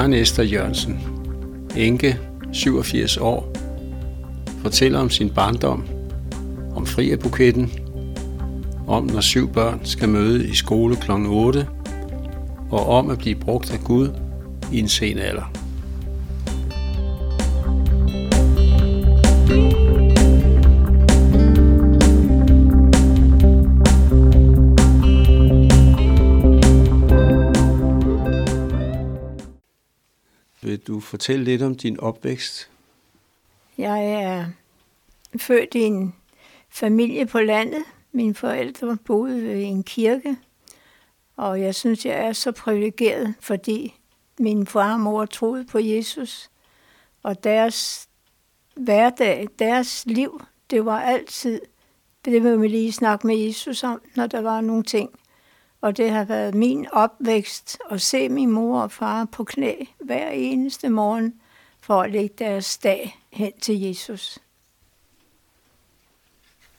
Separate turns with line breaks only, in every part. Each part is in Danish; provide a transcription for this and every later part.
Karen Esther Jørgensen, enke, 87 år, fortæller om sin barndom, om friabuketten, om når syv børn skal møde i skole kl. 8, og om at blive brugt af Gud i en sen alder. Du fortælle lidt om din opvækst?
Jeg er født i en familie på landet. Mine forældre boede ved en kirke, og jeg synes, jeg er så privilegeret, fordi min far og mor troede på Jesus, og deres hverdag, deres liv, det var altid, det vil vi lige snakke med Jesus om, når der var nogle ting. Og det har været min opvækst at se min mor og far på knæ hver eneste morgen for at lægge deres dag hen til Jesus.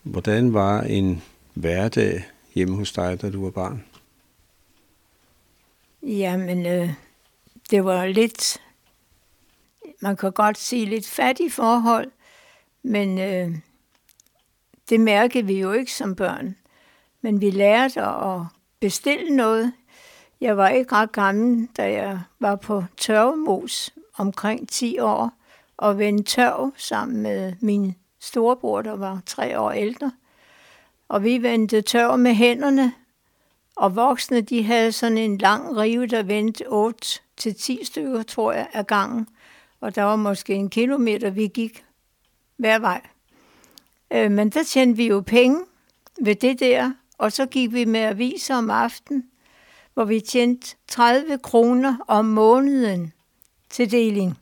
Hvordan var en hverdag hjemme hos dig, da du var barn?
Jamen, øh, det var lidt, man kan godt sige lidt fattig forhold, men øh, det mærkede vi jo ikke som børn. Men vi lærte at bestille noget. Jeg var ikke ret gammel, da jeg var på tørvemos omkring 10 år, og vendte tørv sammen med min storebror, der var tre år ældre. Og vi vendte tørv med hænderne, og voksne, de havde sådan en lang rive, der vendte 8 til 10 stykker, tror jeg, af gangen. Og der var måske en kilometer, vi gik hver vej. Øh, men der tjente vi jo penge ved det der, og så gik vi med aviser om aftenen, hvor vi tjente 30 kroner om måneden til deling.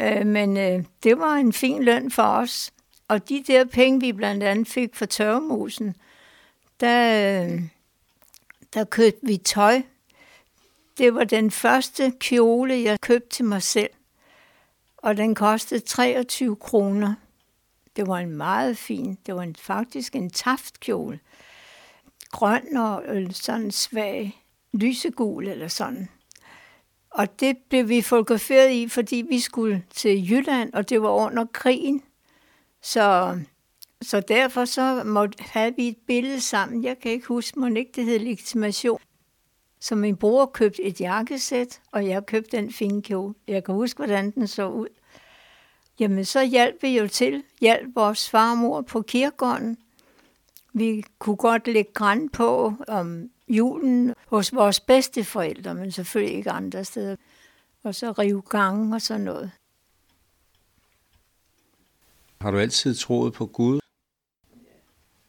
Øh, men øh, det var en fin løn for os. Og de der penge, vi blandt andet fik for tørremusen, der, øh, der købte vi tøj. Det var den første kjole, jeg købte til mig selv. Og den kostede 23 kroner. Det var en meget fin, det var en, faktisk en taftkjole. Grøn og øh, sådan svag, lysegul eller sådan. Og det blev vi fotograferet i, fordi vi skulle til Jylland, og det var under krigen. Så, så derfor så måtte, havde vi et billede sammen. Jeg kan ikke huske, må ikke det hed legitimation. Så min bror købte et jakkesæt, og jeg købte den fine kjole. Jeg kan huske, hvordan den så ud. Jamen, så hjalp vi jo til. Hjalp vores farmor på kirkegården. Vi kunne godt lægge græn på om julen hos vores bedsteforældre, men selvfølgelig ikke andre steder. Og så rive gange og sådan noget.
Har du altid troet på Gud?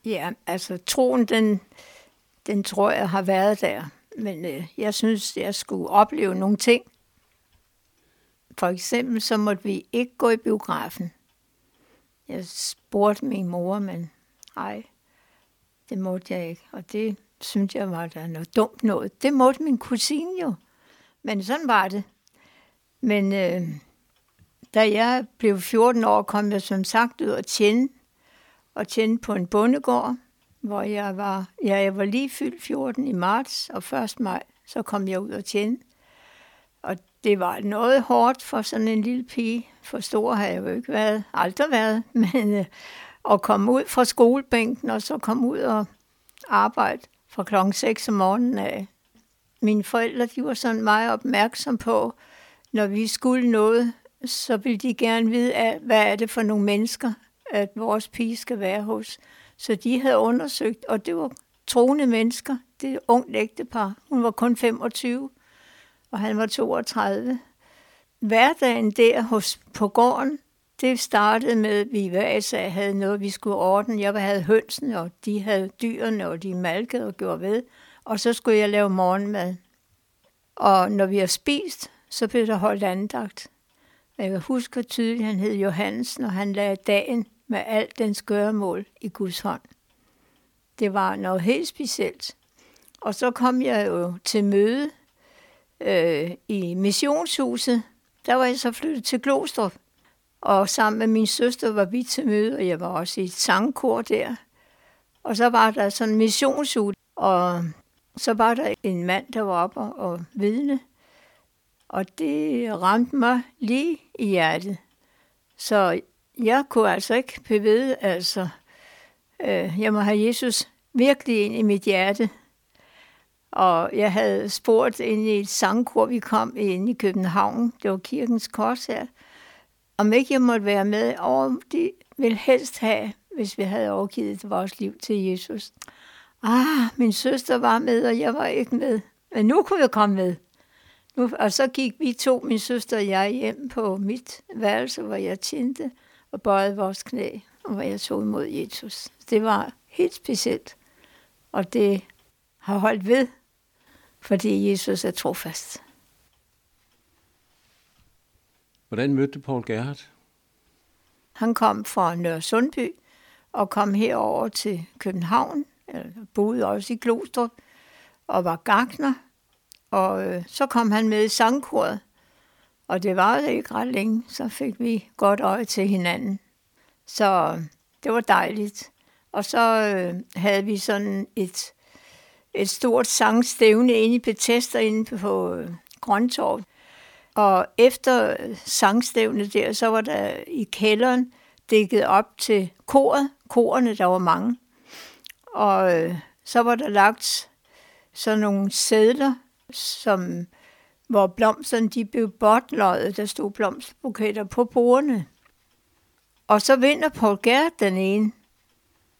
Ja, altså troen, den, den tror jeg har været der. Men øh, jeg synes, jeg skulle opleve nogle ting. For eksempel så måtte vi ikke gå i biografen. Jeg spurgte min mor, men nej, det måtte jeg ikke. Og det synes jeg var der noget dumt noget. Det måtte min kusine jo. Men sådan var det. Men øh, da jeg blev 14 år, kom jeg som sagt ud og tjene. Og tjene på en bondegård, hvor jeg var, ja, jeg var lige fyldt 14 i marts, og 1. maj, så kom jeg ud og tjene. Og det var noget hårdt for sådan en lille pige. For stor har jeg jo ikke været, aldrig været, men øh, at komme ud fra skolebænken, og så komme ud og arbejde fra klokken 6 om morgenen af. Mine forældre de var sådan meget opmærksom på, når vi skulle noget, så ville de gerne vide, hvad er det for nogle mennesker, at vores pige skal være hos. Så de havde undersøgt, og det var troende mennesker. Det er ungt ægtepar. Hun var kun 25, og han var 32. Hverdagen der hos, på gården, det startede med, at vi hver især havde noget, vi skulle ordne. Jeg havde hønsene, og de havde dyrene, og de malkede og gjorde ved. Og så skulle jeg lave morgenmad. Og når vi har spist, så blev der holdt andagt. Jeg husker tydeligt, at han hed Johannes, når han lagde dagen med alt den gøremål i Guds hånd. Det var noget helt specielt. Og så kom jeg jo til møde øh, i missionshuset. Der var jeg så flyttet til Glostrup. Og sammen med min søster var vi til møde, og jeg var også i et sangkor der. Og så var der sådan en missionshus, og så var der en mand, der var oppe og, og vidne. Og det ramte mig lige i hjertet. Så jeg kunne altså ikke bevæge, altså, øh, jeg må have Jesus virkelig ind i mit hjerte. Og jeg havde spurgt ind i et sangkor, vi kom ind i København, det var kirkens kors her, om ikke jeg måtte være med, og de ville helst have, hvis vi havde overgivet vores liv til Jesus. Ah, min søster var med, og jeg var ikke med. Men nu kunne jeg komme med. Nu, og så gik vi to, min søster og jeg, hjem på mit værelse, hvor jeg tjente og bøjede vores knæ, og hvor jeg tog imod Jesus. Det var helt specielt, og det har holdt ved, fordi Jesus er trofast.
Hvordan mødte du Paul Gerhardt?
Han kom fra Nørre Sundby og kom herover til København, eller boede også i Glostrup, og var gagner. Og øh, så kom han med i sangkoret, og det var ikke ret længe, så fik vi godt øje til hinanden. Så øh, det var dejligt. Og så øh, havde vi sådan et, et stort sangstævne inde i Bethesda inde på øh, Grøntorv. Og efter sangstævnet der, så var der i kælderen dækket op til koret. Korene, der var mange. Og øh, så var der lagt sådan nogle sædler, som, hvor blomsterne de blev botløjet. Der stod blomsterbuketter på bordene. Og så vinder Paul Gert den ene.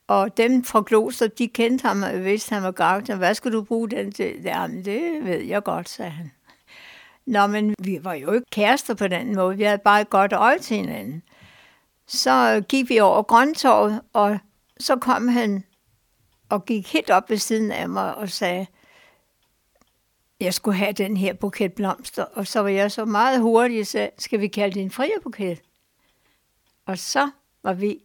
Og dem fra Kloster, de kendte ham og vidste, han var gartner. Hvad skal du bruge den til? Jamen, det ved jeg godt, sagde han. Nå, men vi var jo ikke kærester på den måde. Vi havde bare et godt øje til hinanden. Så gik vi over Grøntorvet, og så kom han og gik helt op ved siden af mig og sagde, jeg skulle have den her buket blomster. Og så var jeg så meget hurtig og sagde, skal vi kalde det en frierbuket? Og så var vi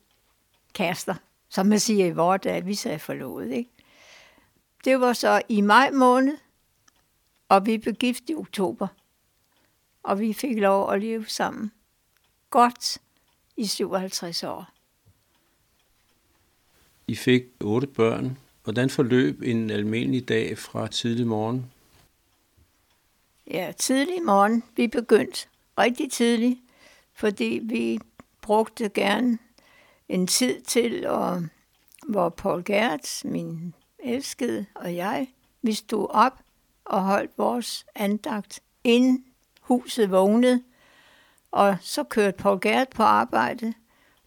kærester, som man siger i vores dag, vi sagde forlovet. Ikke? Det var så i maj måned, og vi blev gift i oktober. Og vi fik lov at leve sammen godt i 57 år.
I fik otte børn. Hvordan forløb en almindelig dag fra tidlig morgen?
Ja, tidlig morgen. Vi begyndte rigtig tidligt, fordi vi brugte gerne en tid til, og, hvor Paul Gert, min elskede, og jeg, vi stod op og holdt vores andagt, inden huset vågnede. Og så kørte Paul Gert på arbejde,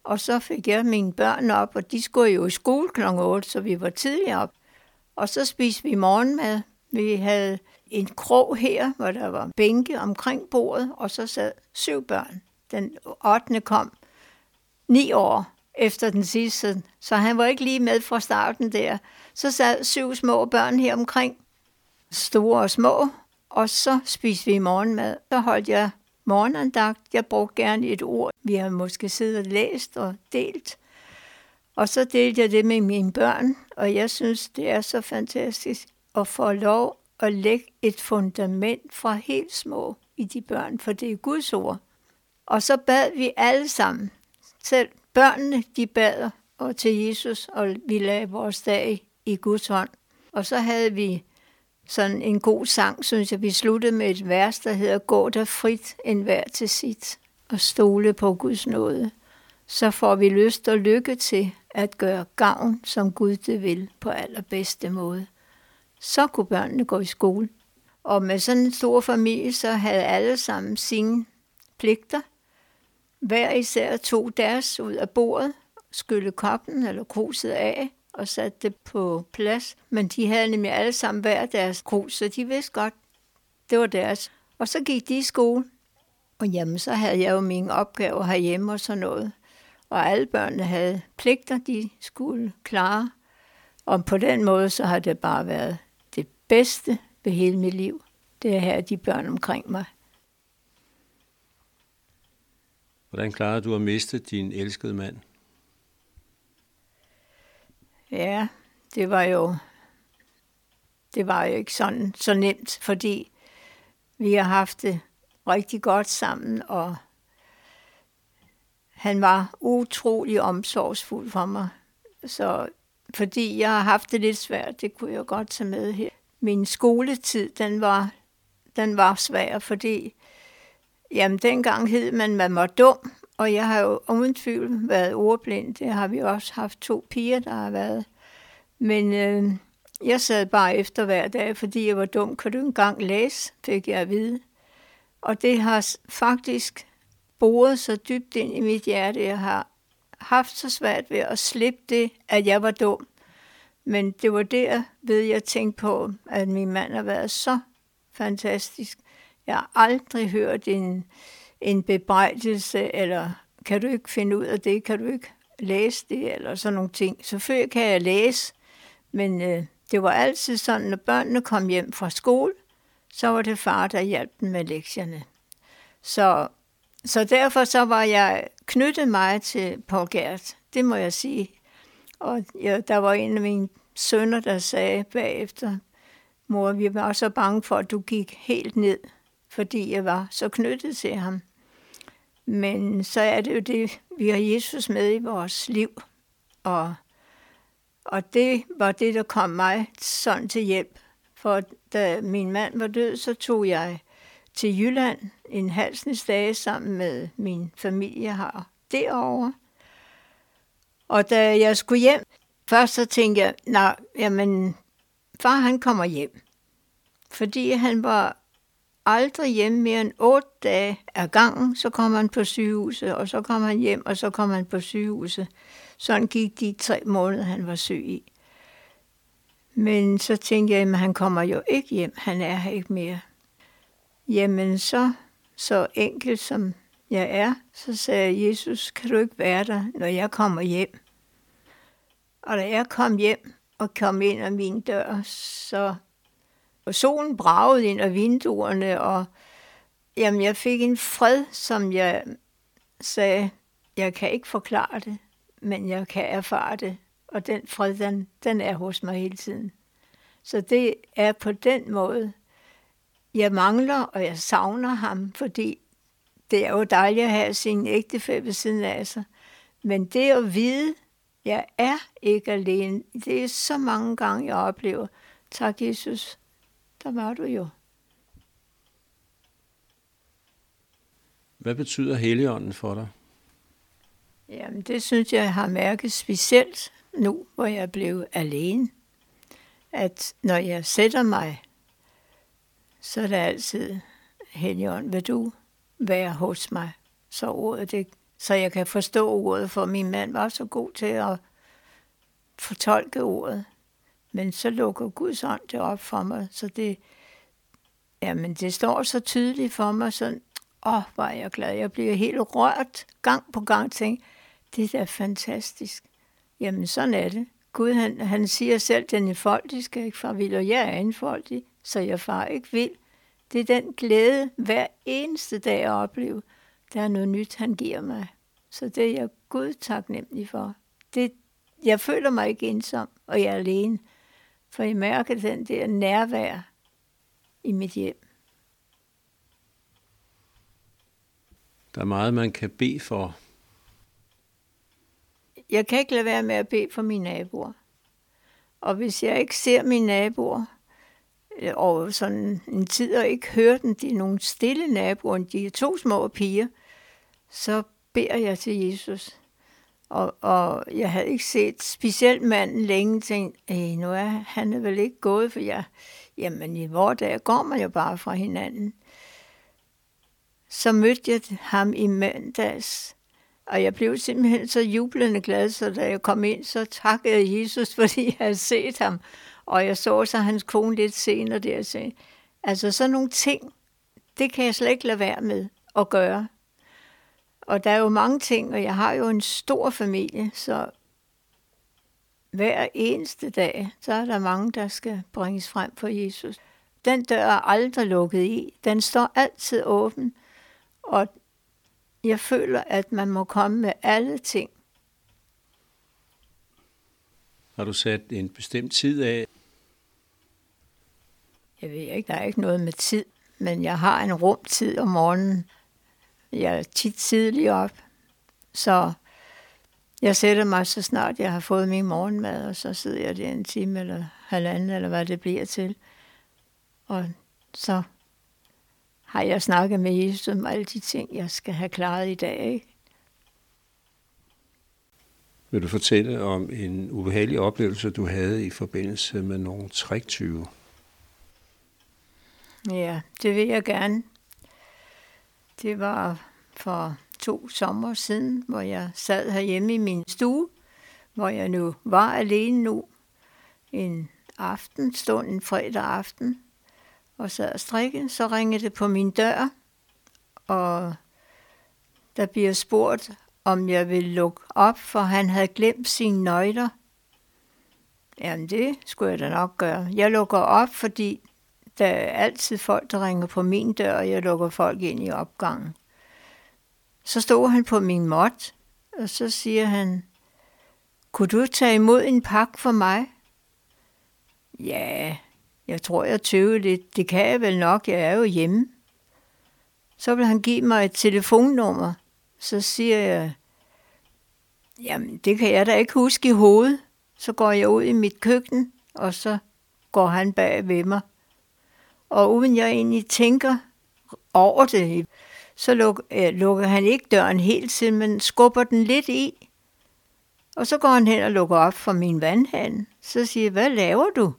og så fik jeg mine børn op, og de skulle jo i skole kl. 8, så vi var tidligt op. Og så spiste vi morgenmad. Vi havde en krog her, hvor der var bænke omkring bordet, og så sad syv børn. Den 8. kom ni år efter den sidste, så han var ikke lige med fra starten der. Så sad syv små børn her omkring, store og små, og så spiste vi morgenmad. Så holdt jeg morgenandagt. Jeg brugte gerne et ord, vi har måske siddet og læst og delt. Og så delte jeg det med mine børn, og jeg synes, det er så fantastisk at få lov at lægge et fundament fra helt små i de børn, for det er Guds ord. Og så bad vi alle sammen. Selv børnene, de bad og til Jesus, og vi lagde vores dag i Guds hånd. Og så havde vi sådan en god sang, synes jeg. Vi sluttede med et vers, der hedder Gå der frit en hver til sit og stole på Guds nåde. Så får vi lyst og lykke til at gøre gavn, som Gud det vil, på allerbedste måde. Så kunne børnene gå i skole. Og med sådan en stor familie, så havde alle sammen sine pligter. Hver især tog deres ud af bordet, skylle koppen eller kruset af, og satte det på plads. Men de havde nemlig alle sammen hver deres krus, så de vidste godt, det var deres. Og så gik de i skole. Og jamen, så havde jeg jo mine opgaver herhjemme og sådan noget. Og alle børnene havde pligter, de skulle klare. Og på den måde, så har det bare været det bedste ved hele mit liv. Det er her de børn omkring mig.
Hvordan klarede du at miste din elskede mand?
Ja, det var jo det var jo ikke sådan så nemt, fordi vi har haft det rigtig godt sammen, og han var utrolig omsorgsfuld for mig. Så fordi jeg har haft det lidt svært, det kunne jeg godt tage med her. Min skoletid, den var, den var svær, fordi Jamen, dengang hed man, man var dum, og jeg har jo uden tvivl været ordblind. Det har vi også haft to piger, der har været. Men øh, jeg sad bare efter hver dag, fordi jeg var dum. Kan du engang læse, fik jeg at vide. Og det har faktisk boret så dybt ind i mit hjerte. Jeg har haft så svært ved at slippe det, at jeg var dum. Men det var der, ved jeg tænkte på, at min mand har været så fantastisk. Jeg har aldrig hørt en, en bebrejdelse, eller kan du ikke finde ud af det, kan du ikke læse det, eller sådan nogle ting. Selvfølgelig kan jeg læse, men øh, det var altid sådan, når børnene kom hjem fra skole, så var det far, der hjalp dem med lektierne. Så, så derfor så var jeg knyttet mig til Paul Gert, det må jeg sige. Og ja, der var en af mine sønner, der sagde bagefter, mor, vi var så bange for, at du gik helt ned, fordi jeg var så knyttet til ham. Men så er det jo det, vi har Jesus med i vores liv. Og, og det var det, der kom mig sådan til hjælp. For da min mand var død, så tog jeg til Jylland en halsens dage sammen med min familie her derovre. Og da jeg skulle hjem, først så tænkte jeg, nej, jamen, far han kommer hjem. Fordi han var aldrig hjem mere end otte dage ad gangen, så kom han på sygehuset, og så kom han hjem, og så kom han på sygehuset. Sådan gik de tre måneder, han var syg i. Men så tænkte jeg, at han kommer jo ikke hjem, han er her ikke mere. Jamen så, så enkelt som jeg er, så sagde Jesus, kan du ikke være der, når jeg kommer hjem? Og da jeg kom hjem og kom ind ad min dør, så og solen bragede ind af vinduerne, og jamen, jeg fik en fred, som jeg sagde, jeg kan ikke forklare det, men jeg kan erfare det. Og den fred, den, den er hos mig hele tiden. Så det er på den måde, jeg mangler, og jeg savner ham, fordi det er jo dejligt at have sin ægtefælle ved siden af sig. Men det at vide, jeg er ikke alene, det er så mange gange, jeg oplever, tak Jesus, der var du jo.
Hvad betyder Helligånden for dig?
Jamen, det synes jeg har mærket specielt nu, hvor jeg blev alene. At når jeg sætter mig, så er det altid, Helligånd, vil du være hos mig? Så, ordet, det, så jeg kan forstå ordet, for min mand var så god til at fortolke ordet. Men så lukker Guds ånd det op for mig, så det, jamen det står så tydeligt for mig, sådan, åh, oh, hvor er jeg glad. Jeg bliver helt rørt gang på gang, tænk, det er fantastisk. Jamen sådan er det. Gud, han, han siger selv, den er foldig, skal ikke far vild, og jeg er enfoldig, så jeg far ikke vil. Det er den glæde, hver eneste dag at opleve. Der er noget nyt, han giver mig. Så det er jeg Gud taknemmelig for. Det, jeg føler mig ikke ensom, og jeg er alene. For jeg mærker den der nærvær i mit hjem.
Der er meget, man kan bede for.
Jeg kan ikke lade være med at bede for mine naboer. Og hvis jeg ikke ser mine naboer, øh, og sådan en tid og ikke hører dem, de er nogle stille naboer, de er to små piger, så beder jeg til Jesus. Og, og jeg havde ikke set specielt manden længe, tænkt, nu er han er vel ikke gået, for jeg, jamen i vores dag går man jo bare fra hinanden. Så mødte jeg ham i mandags, og jeg blev simpelthen så jublende glad, så da jeg kom ind, så takkede jeg Jesus, fordi jeg havde set ham. Og jeg så så hans kone lidt senere der. Så, altså sådan nogle ting, det kan jeg slet ikke lade være med at gøre. Og der er jo mange ting, og jeg har jo en stor familie, så hver eneste dag, så er der mange, der skal bringes frem for Jesus. Den dør er aldrig lukket i. Den står altid åben. Og jeg føler, at man må komme med alle ting.
Har du sat en bestemt tid af?
Jeg ved ikke, der er ikke noget med tid, men jeg har en rumtid om morgenen, jeg er tit tidlig op, så jeg sætter mig så snart jeg har fået min morgenmad, og så sidder jeg der en time eller halvanden, eller hvad det bliver til. Og så har jeg snakket med Jesus om alle de ting, jeg skal have klaret i dag. Ikke?
Vil du fortælle om en ubehagelig oplevelse, du havde i forbindelse med nogle triktyve?
Ja, det vil jeg gerne. Det var for to sommer siden, hvor jeg sad herhjemme i min stue, hvor jeg nu var alene nu. En aftenstund, en fredag aften, og sad og strikkede. Så ringede det på min dør, og der bliver spurgt, om jeg vil lukke op, for han havde glemt sine nøgler. Jamen, det skulle jeg da nok gøre. Jeg lukker op, fordi der er øh, altid folk, der ringer på min dør, og jeg lukker folk ind i opgangen. Så stod han på min mot, og så siger han, kunne du tage imod en pakke for mig? Ja, jeg tror, jeg tøver lidt. Det kan jeg vel nok, jeg er jo hjemme. Så vil han give mig et telefonnummer. Så siger jeg, jamen det kan jeg da ikke huske i hovedet. Så går jeg ud i mit køkken, og så går han bag ved mig. Og uden jeg egentlig tænker over det, så luk, øh, lukker han ikke døren helt til, men skubber den lidt i. Og så går han hen og lukker op for min vandhane. Så siger jeg, hvad laver du?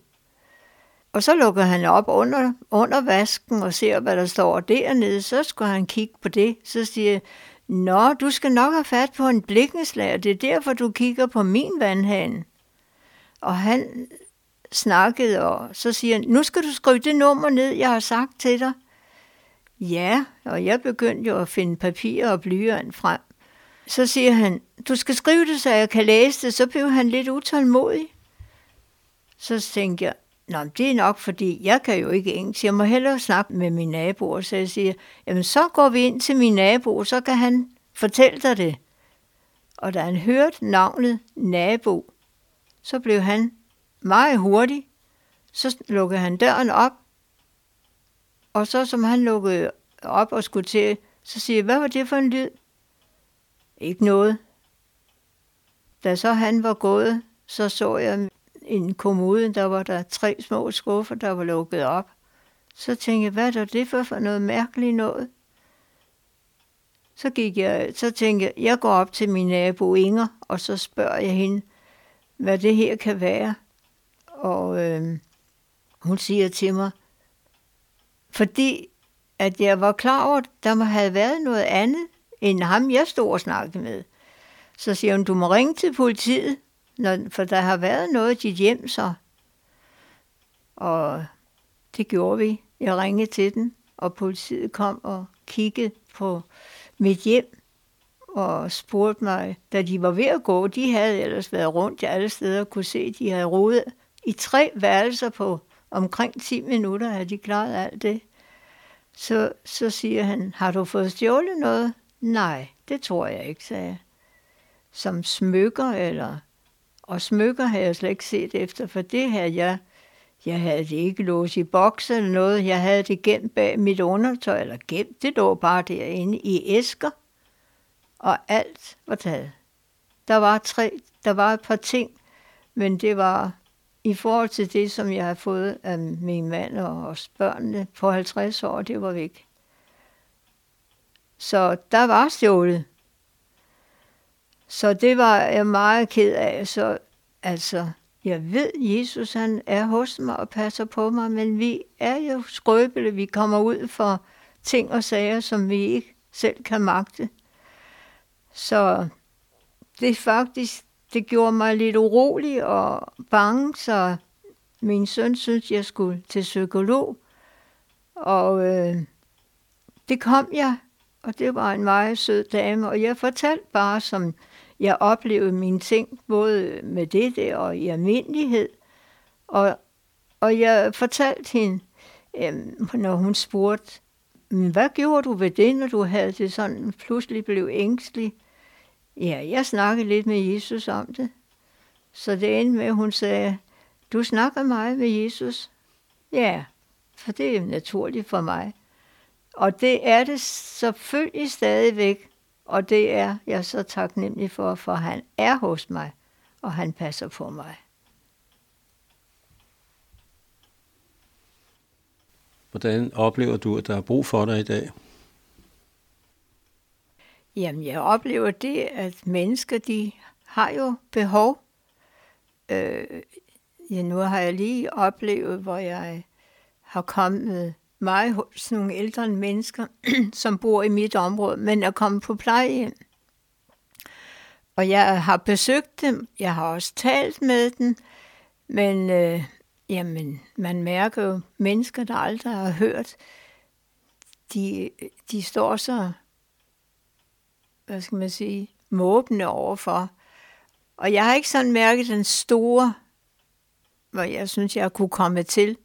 Og så lukker han op under, under vasken og ser, hvad der står dernede. Så skal han kigge på det. Så siger jeg, Nå, du skal nok have fat på en blikkenslager. Det er derfor, du kigger på min vandhane. Og han snakket, og så siger han, nu skal du skrive det nummer ned, jeg har sagt til dig. Ja, og jeg begyndte jo at finde papir og blyant frem. Så siger han, du skal skrive det, så jeg kan læse det. Så blev han lidt utålmodig. Så tænkte jeg, Nå, det er nok, fordi jeg kan jo ikke engelsk. Jeg må hellere snakke med min nabo, så jeg siger, jamen så går vi ind til min nabo, så kan han fortælle dig det. Og da han hørte navnet nabo, så blev han meget hurtig. Så lukkede han døren op, og så som han lukkede op og skulle til, så siger jeg, hvad var det for en lyd? Ikke noget. Da så han var gået, så så jeg en kommode, der var der tre små skuffer, der var lukket op. Så tænkte jeg, hvad er det for, for noget mærkeligt noget? Så, gik jeg, så tænkte jeg, jeg går op til min nabo Inger, og så spørger jeg hende, hvad det her kan være. Og øh, hun siger til mig, fordi at jeg var klar over, at der må have været noget andet, end ham, jeg stod og snakkede med. Så siger hun, du må ringe til politiet, når, for der har været noget i dit hjem så. Og det gjorde vi. Jeg ringede til den, og politiet kom og kiggede på mit hjem og spurgte mig, da de var ved at gå, de havde ellers været rundt til alle steder og kunne se, at de havde rodet i tre værelser på omkring 10 minutter, havde de klaret alt det. Så, så siger han, har du fået stjålet noget? Nej, det tror jeg ikke, sagde jeg. Som smykker eller og smykker havde jeg slet ikke set efter, for det her, jeg, jeg havde det ikke låst i boks eller noget. Jeg havde det gemt bag mit undertøj, eller gemt, det lå bare derinde i æsker. Og alt var taget. Der var, tre, der var et par ting, men det var i forhold til det, som jeg har fået af min mand og os børnene på 50 år, det var væk. Så der var stjålet. Så det var jeg meget ked af. Så altså, jeg ved, Jesus han er hos mig og passer på mig, men vi er jo skrøbelige. Vi kommer ud for ting og sager, som vi ikke selv kan magte. Så det faktisk, det gjorde mig lidt urolig og bange, så min søn syntes, jeg skulle til psykolog. Og øh, det kom jeg, og det var en meget sød dame, og jeg fortalte bare, som jeg oplevede mine ting, både med det og i almindelighed. Og, og jeg fortalte hende, øh, når hun spurgte, hvad gjorde du ved det, når du havde det sådan, pludselig blev ængstelig? Ja, jeg snakkede lidt med Jesus om det. Så det endte med, at hun sagde, du snakker meget med Jesus? Ja, for det er naturligt for mig. Og det er det selvfølgelig stadigvæk, og det er jeg så taknemmelig for, for han er hos mig, og han passer på mig.
Hvordan oplever du, at der er brug for dig i dag?
Jamen, jeg oplever det, at mennesker, de har jo behov. Øh, ja, nu har jeg lige oplevet, hvor jeg har kommet meget hos nogle ældre mennesker, som bor i mit område, men er kommet på plejehjem. Og jeg har besøgt dem, jeg har også talt med dem, men øh, jamen, man mærker jo mennesker, der aldrig har hørt, de, de står så, hvad skal man sige, måbende overfor. Og jeg har ikke sådan mærket den store, hvor jeg synes, jeg kunne komme til.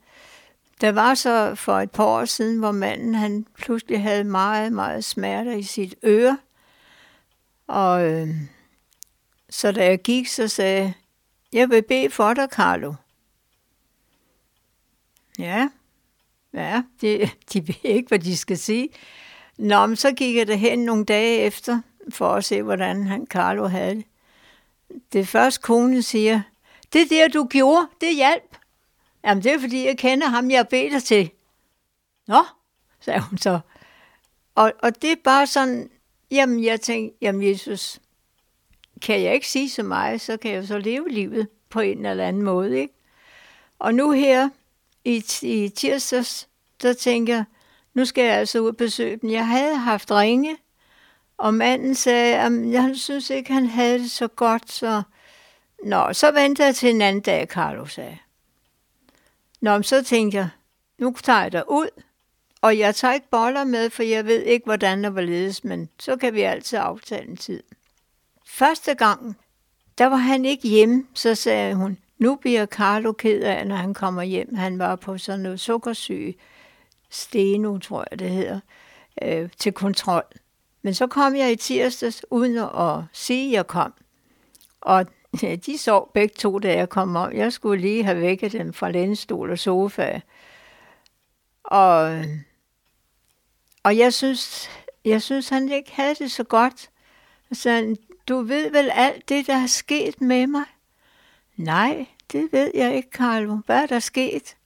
Der var så for et par år siden, hvor manden han pludselig havde meget, meget smerter i sit øre. Og øh, så da jeg gik, så sagde jeg, jeg vil bede for dig, Carlo. Ja, ja, de, de ved ikke, hvad de skal sige. Nå, men så gik jeg derhen nogle dage efter, for at se, hvordan han, Carlo havde det. Det første kone siger, det der, du gjorde, det hjalp. Jamen, det er, fordi jeg kender ham, jeg beder dig til. Nå, sagde hun så. Og, og det er bare sådan, jamen, jeg tænkte, jamen, Jesus, kan jeg ikke sige så meget, så kan jeg så leve livet på en eller anden måde, ikke? Og nu her i, i tirsdags, der tænker jeg, nu skal jeg altså ud og besøge dem. Jeg havde haft ringe, og manden sagde, at jeg synes ikke, han havde det så godt, så... Nå, så venter jeg til en anden dag, Carlo sagde. Nå, så tænkte jeg, nu tager jeg dig ud, og jeg tager ikke boller med, for jeg ved ikke, hvordan der var ledes, men så kan vi altid aftale en tid. Første gang, der var han ikke hjemme, så sagde hun, nu bliver Carlo ked af, når han kommer hjem. Han var på sådan noget sukkersyge, steno, tror jeg det hedder, øh, til kontrol. Men så kom jeg i tirsdags, uden at sige, at jeg kom. Og de sov begge to, da jeg kom om. Jeg skulle lige have vækket dem fra lænestol og sofa. Og, og jeg synes, jeg synes, han ikke havde det så godt. Så du ved vel alt det, der er sket med mig? Nej, det ved jeg ikke, Carlo. Hvad er der sket?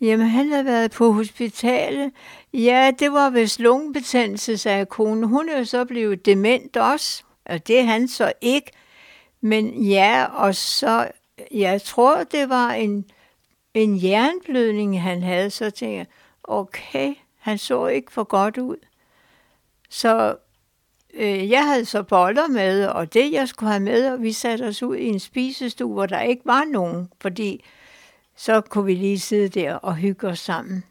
Jamen, han havde været på hospitalet. Ja, det var vist lungebetændelse, sagde konen. Hun er jo så blevet dement også, og det er han så ikke. Men ja, og så, jeg tror, det var en, en jernblødning, han havde. Så tænkte jeg, okay, han så ikke for godt ud. Så øh, jeg havde så boller med, og det jeg skulle have med, og vi satte os ud i en spisestue, hvor der ikke var nogen, fordi så kunne vi lige sidde der og hygge os sammen.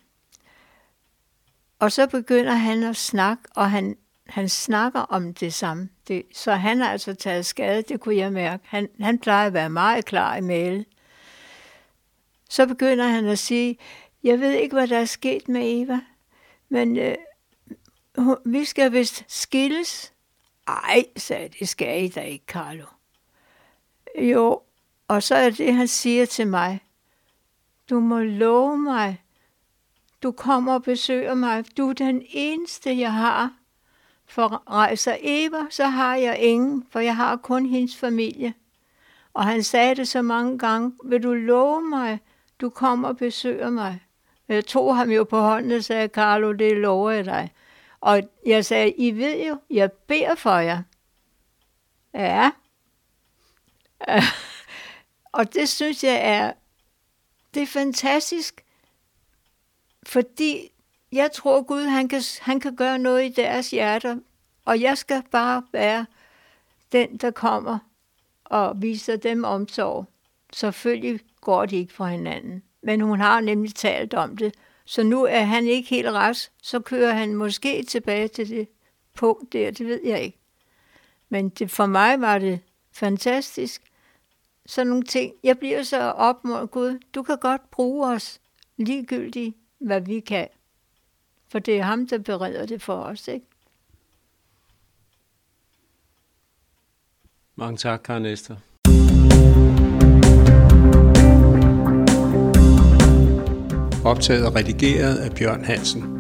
Og så begynder han at snakke, og han, han snakker om det samme. Det, så han har altså taget skade, det kunne jeg mærke. Han, han plejer at være meget klar i mail. Så begynder han at sige, jeg ved ikke, hvad der er sket med Eva, men øh, vi skal vist skilles. Ej, sagde det skal I da ikke, Carlo. Jo, og så er det, han siger til mig. Du må love mig, du kommer og besøger mig. Du er den eneste, jeg har. For rejser Eva, så har jeg ingen, for jeg har kun hendes familie. Og han sagde det så mange gange, vil du love mig, du kommer og besøger mig? Jeg tog ham jo på hånden og sagde, Carlo, det lover jeg dig. Og jeg sagde, I ved jo, jeg beder for jer. Ja. og det synes jeg er, det er fantastisk, fordi jeg tror Gud, han kan, han kan gøre noget i deres hjerter, og jeg skal bare være den, der kommer og viser dem omsorg. Selvfølgelig går de ikke fra hinanden, men hun har nemlig talt om det, så nu er han ikke helt rask, så kører han måske tilbage til det punkt der, det ved jeg ikke. Men det, for mig var det fantastisk. Sådan nogle ting. Jeg bliver så op mod Gud, du kan godt bruge os ligegyldigt, hvad vi kan. For det er ham, der bereder det for os, ikke?
Mange tak, Karen Esther. optaget og redigeret af Bjørn Hansen.